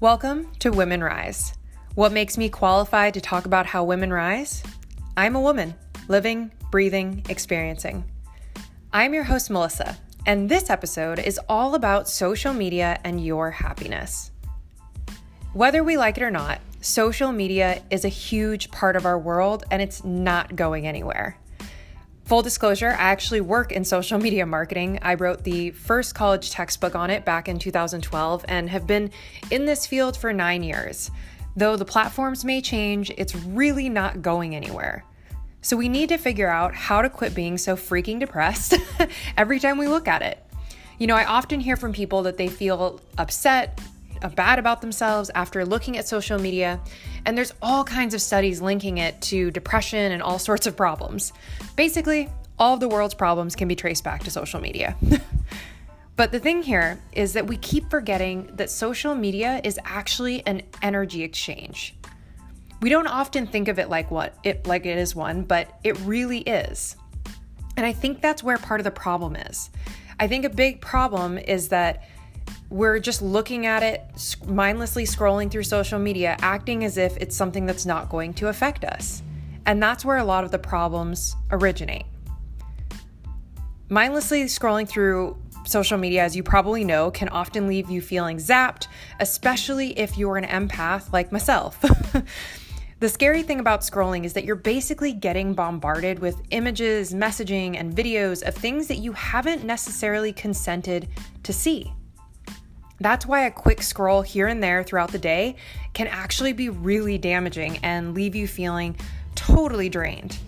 Welcome to Women Rise. What makes me qualified to talk about how women rise? I'm a woman, living, breathing, experiencing. I'm your host, Melissa, and this episode is all about social media and your happiness. Whether we like it or not, social media is a huge part of our world and it's not going anywhere. Full disclosure, I actually work in social media marketing. I wrote the first college textbook on it back in 2012 and have been in this field for nine years. Though the platforms may change, it's really not going anywhere. So we need to figure out how to quit being so freaking depressed every time we look at it. You know, I often hear from people that they feel upset, Uh, bad about themselves after looking at social media, and there's all kinds of studies linking it to depression and all sorts of problems. Basically, all of the world's problems can be traced back to social media. but the thing here is that we keep forgetting that social media is actually an energy exchange. We don't often think of it like what it like it is one, but it really is. And I think that's where part of the problem is. I think a big problem is that we're just looking at it, mindlessly scrolling through social media, acting as if it's something that's not going to affect us. And that's where a lot of the problems originate. Mindlessly scrolling through social media, as you probably know, can often leave you feeling zapped, especially if you're an empath like myself. the scary thing about scrolling is that you're basically getting bombarded with images, messaging, and videos of things that you haven't necessarily consented to see. That's why a quick scroll here and there throughout the day can actually be really damaging and leave you feeling totally drained.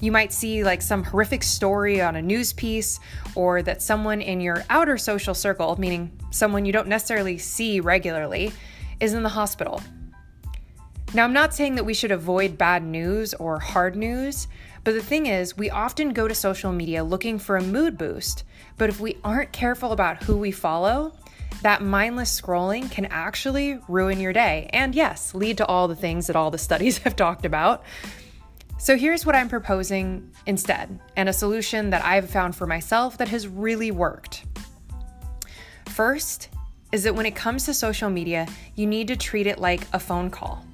You might see like some horrific story on a news piece, or that someone in your outer social circle, meaning someone you don't necessarily see regularly, is in the hospital. Now, I'm not saying that we should avoid bad news or hard news, but the thing is, we often go to social media looking for a mood boost. But if we aren't careful about who we follow, that mindless scrolling can actually ruin your day and, yes, lead to all the things that all the studies have talked about. So, here's what I'm proposing instead, and a solution that I've found for myself that has really worked. First, is that when it comes to social media, you need to treat it like a phone call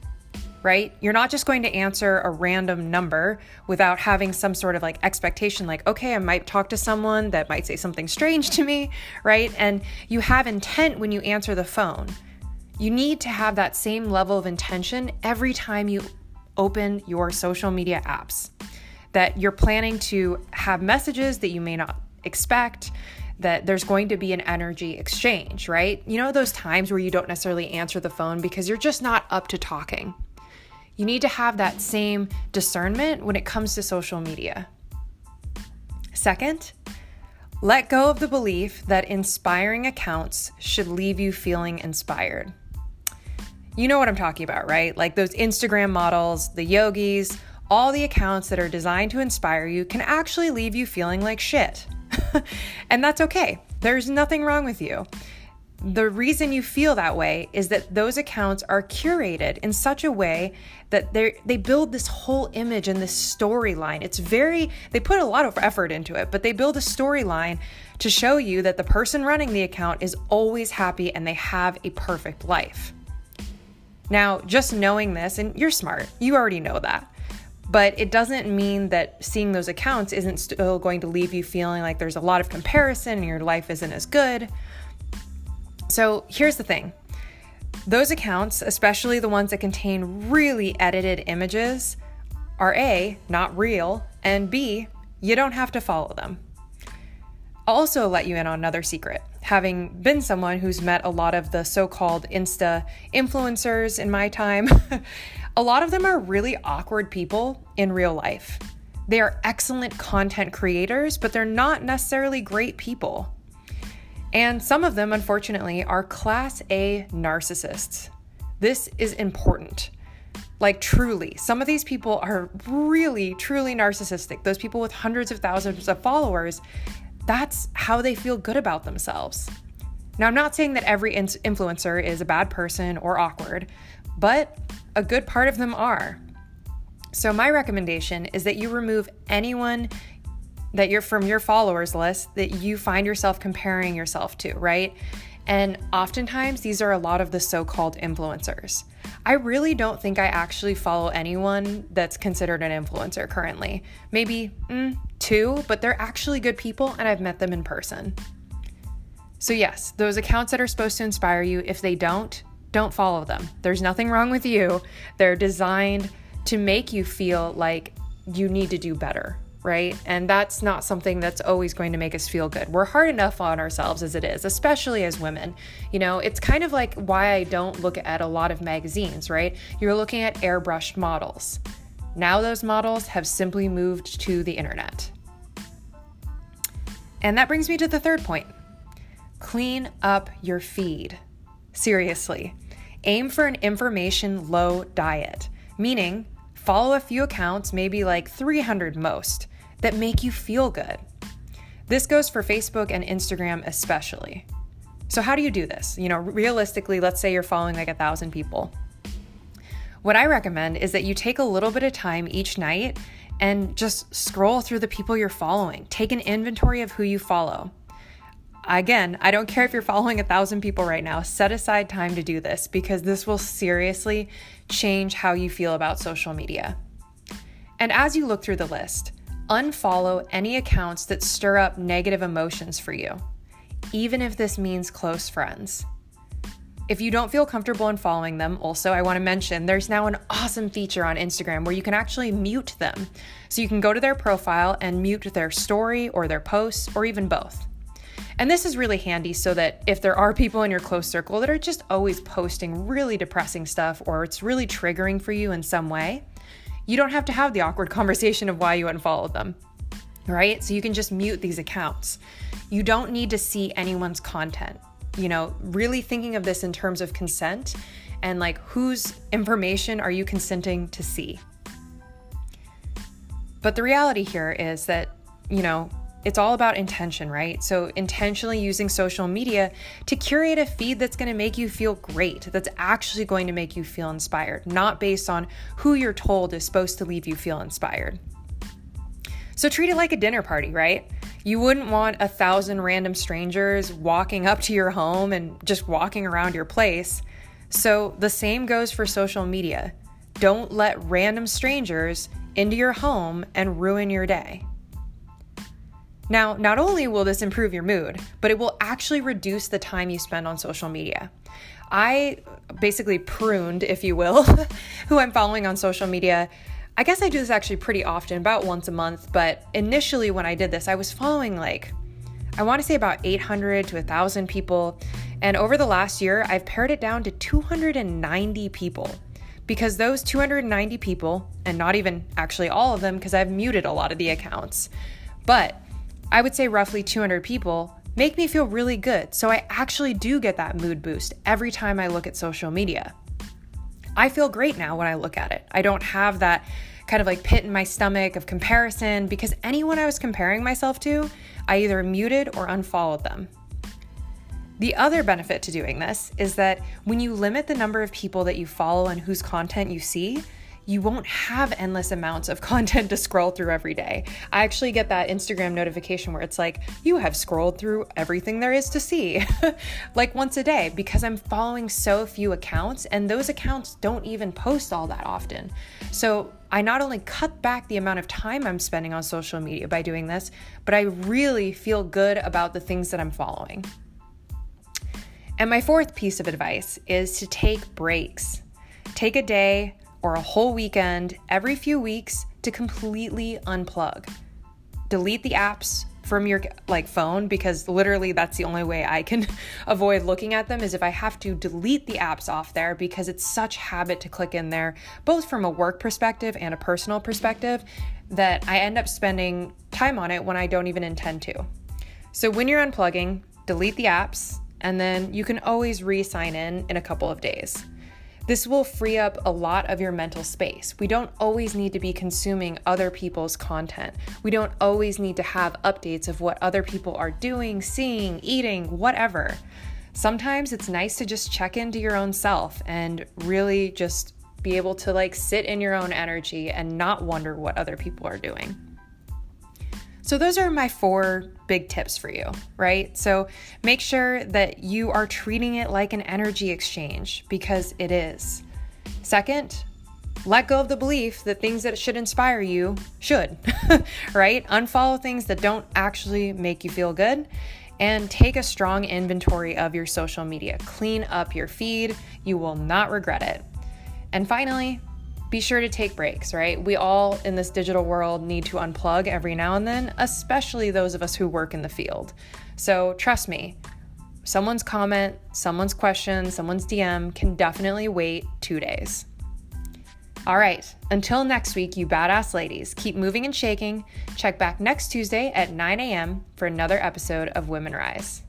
right? You're not just going to answer a random number without having some sort of like expectation, like, okay, I might talk to someone that might say something strange to me, right? And you have intent when you answer the phone. You need to have that same level of intention every time you open your social media apps. That you're planning to have messages that you may not expect, that there's going to be an energy exchange, right? You know, those times where you don't necessarily answer the phone because you're just not up to talking. You need to have that same discernment when it comes to social media. Second, let go of the belief that inspiring accounts should leave you feeling inspired. You know what I'm talking about, right? Like those Instagram models, the yogis, all the accounts that are designed to inspire you can actually leave you feeling like shit. and that's okay. There's nothing wrong with you the reason you feel that way is that those accounts are curated in such a way that they they build this whole image and this storyline. It's very they put a lot of effort into it, but they build a storyline to show you that the person running the account is always happy and they have a perfect life. Now, just knowing this and you're smart. You already know that. But it doesn't mean that seeing those accounts isn't still going to leave you feeling like there's a lot of comparison and your life isn't as good so here's the thing those accounts, especially the ones that contain really edited images, are A, not real, and B, you don't have to follow them. I'll also let you in on another secret. Having been someone who's met a lot of the so called Insta influencers in my time, a lot of them are really awkward people in real life. They are excellent content creators, but they're not necessarily great people. And some of them, unfortunately, are class A narcissists. This is important. Like, truly, some of these people are really, truly narcissistic. Those people with hundreds of thousands of followers, that's how they feel good about themselves. Now, I'm not saying that every influencer is a bad person or awkward, but a good part of them are. So, my recommendation is that you remove anyone that you're from your followers list that you find yourself comparing yourself to, right? And oftentimes, these are a lot of the so called influencers. I really don't think I actually follow anyone that's considered an influencer currently. Maybe mm, two, but they're actually good people and I've met them in person. So, yes, those accounts that are supposed to inspire you, if they don't, don't follow them. There's nothing wrong with you. They're designed to make you feel like you need to do better, right? And that's not something that's always going to make us feel good. We're hard enough on ourselves as it is, especially as women. You know, it's kind of like why I don't look at a lot of magazines, right? You're looking at airbrushed models. Now those models have simply moved to the internet. And that brings me to the third point clean up your feed. Seriously, aim for an information low diet, meaning follow a few accounts, maybe like 300 most, that make you feel good. This goes for Facebook and Instagram especially. So, how do you do this? You know, realistically, let's say you're following like a thousand people. What I recommend is that you take a little bit of time each night and just scroll through the people you're following. Take an inventory of who you follow. Again, I don't care if you're following a thousand people right now, set aside time to do this because this will seriously change how you feel about social media. And as you look through the list, unfollow any accounts that stir up negative emotions for you, even if this means close friends. If you don't feel comfortable in following them, also, I want to mention there's now an awesome feature on Instagram where you can actually mute them. So you can go to their profile and mute their story or their posts or even both. And this is really handy so that if there are people in your close circle that are just always posting really depressing stuff or it's really triggering for you in some way, you don't have to have the awkward conversation of why you unfollowed them, right? So you can just mute these accounts. You don't need to see anyone's content. You know, really thinking of this in terms of consent and like whose information are you consenting to see? But the reality here is that, you know, it's all about intention, right? So, intentionally using social media to curate a feed that's going to make you feel great, that's actually going to make you feel inspired, not based on who you're told is supposed to leave you feel inspired. So, treat it like a dinner party, right? You wouldn't want a thousand random strangers walking up to your home and just walking around your place. So, the same goes for social media. Don't let random strangers into your home and ruin your day. Now, not only will this improve your mood, but it will actually reduce the time you spend on social media. I basically pruned, if you will, who I'm following on social media. I guess I do this actually pretty often, about once a month, but initially when I did this, I was following like, I want to say about 800 to 1,000 people. And over the last year, I've pared it down to 290 people because those 290 people, and not even actually all of them, because I've muted a lot of the accounts, but I would say roughly 200 people, make me feel really good. So I actually do get that mood boost every time I look at social media. I feel great now when I look at it. I don't have that kind of like pit in my stomach of comparison because anyone I was comparing myself to, I either muted or unfollowed them. The other benefit to doing this is that when you limit the number of people that you follow and whose content you see, you won't have endless amounts of content to scroll through every day. I actually get that Instagram notification where it's like, you have scrolled through everything there is to see, like once a day, because I'm following so few accounts and those accounts don't even post all that often. So I not only cut back the amount of time I'm spending on social media by doing this, but I really feel good about the things that I'm following. And my fourth piece of advice is to take breaks. Take a day or a whole weekend every few weeks to completely unplug. Delete the apps from your like phone because literally that's the only way I can avoid looking at them is if I have to delete the apps off there because it's such habit to click in there both from a work perspective and a personal perspective that I end up spending time on it when I don't even intend to. So when you're unplugging, delete the apps and then you can always re-sign in in a couple of days. This will free up a lot of your mental space. We don't always need to be consuming other people's content. We don't always need to have updates of what other people are doing, seeing, eating, whatever. Sometimes it's nice to just check into your own self and really just be able to like sit in your own energy and not wonder what other people are doing. So, those are my four big tips for you, right? So, make sure that you are treating it like an energy exchange because it is. Second, let go of the belief that things that should inspire you should, right? Unfollow things that don't actually make you feel good and take a strong inventory of your social media. Clean up your feed, you will not regret it. And finally, be sure to take breaks, right? We all in this digital world need to unplug every now and then, especially those of us who work in the field. So trust me, someone's comment, someone's question, someone's DM can definitely wait two days. All right, until next week, you badass ladies, keep moving and shaking. Check back next Tuesday at 9 a.m. for another episode of Women Rise.